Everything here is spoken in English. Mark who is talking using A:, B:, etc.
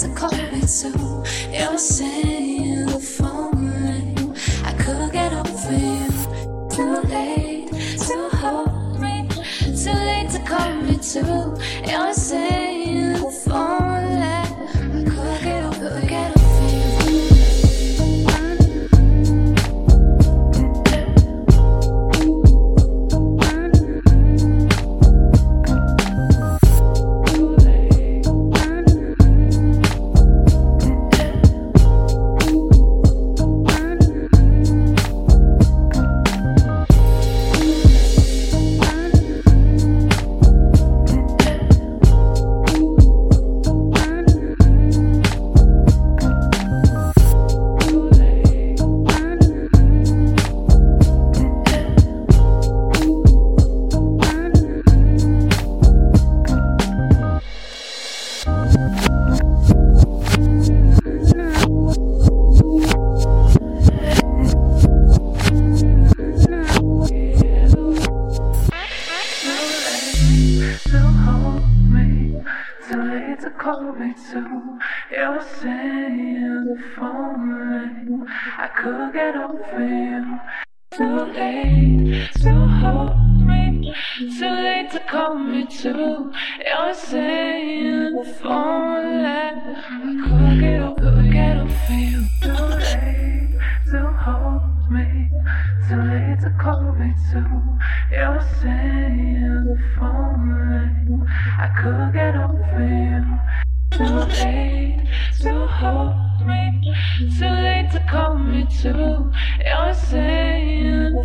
A: to call me too. You're saying the phone I could get over you. Too late to hold me. Too late to call me too. You're saying
B: You're saying the phone. I could get over you. Too late to hold me, too late to call me too. You're saying the phone. I could get over, get over you. Too late to hold me, too late to call me too. You're saying the phone. I could get over you. Too late to hold me, too late to call me too. You're saying the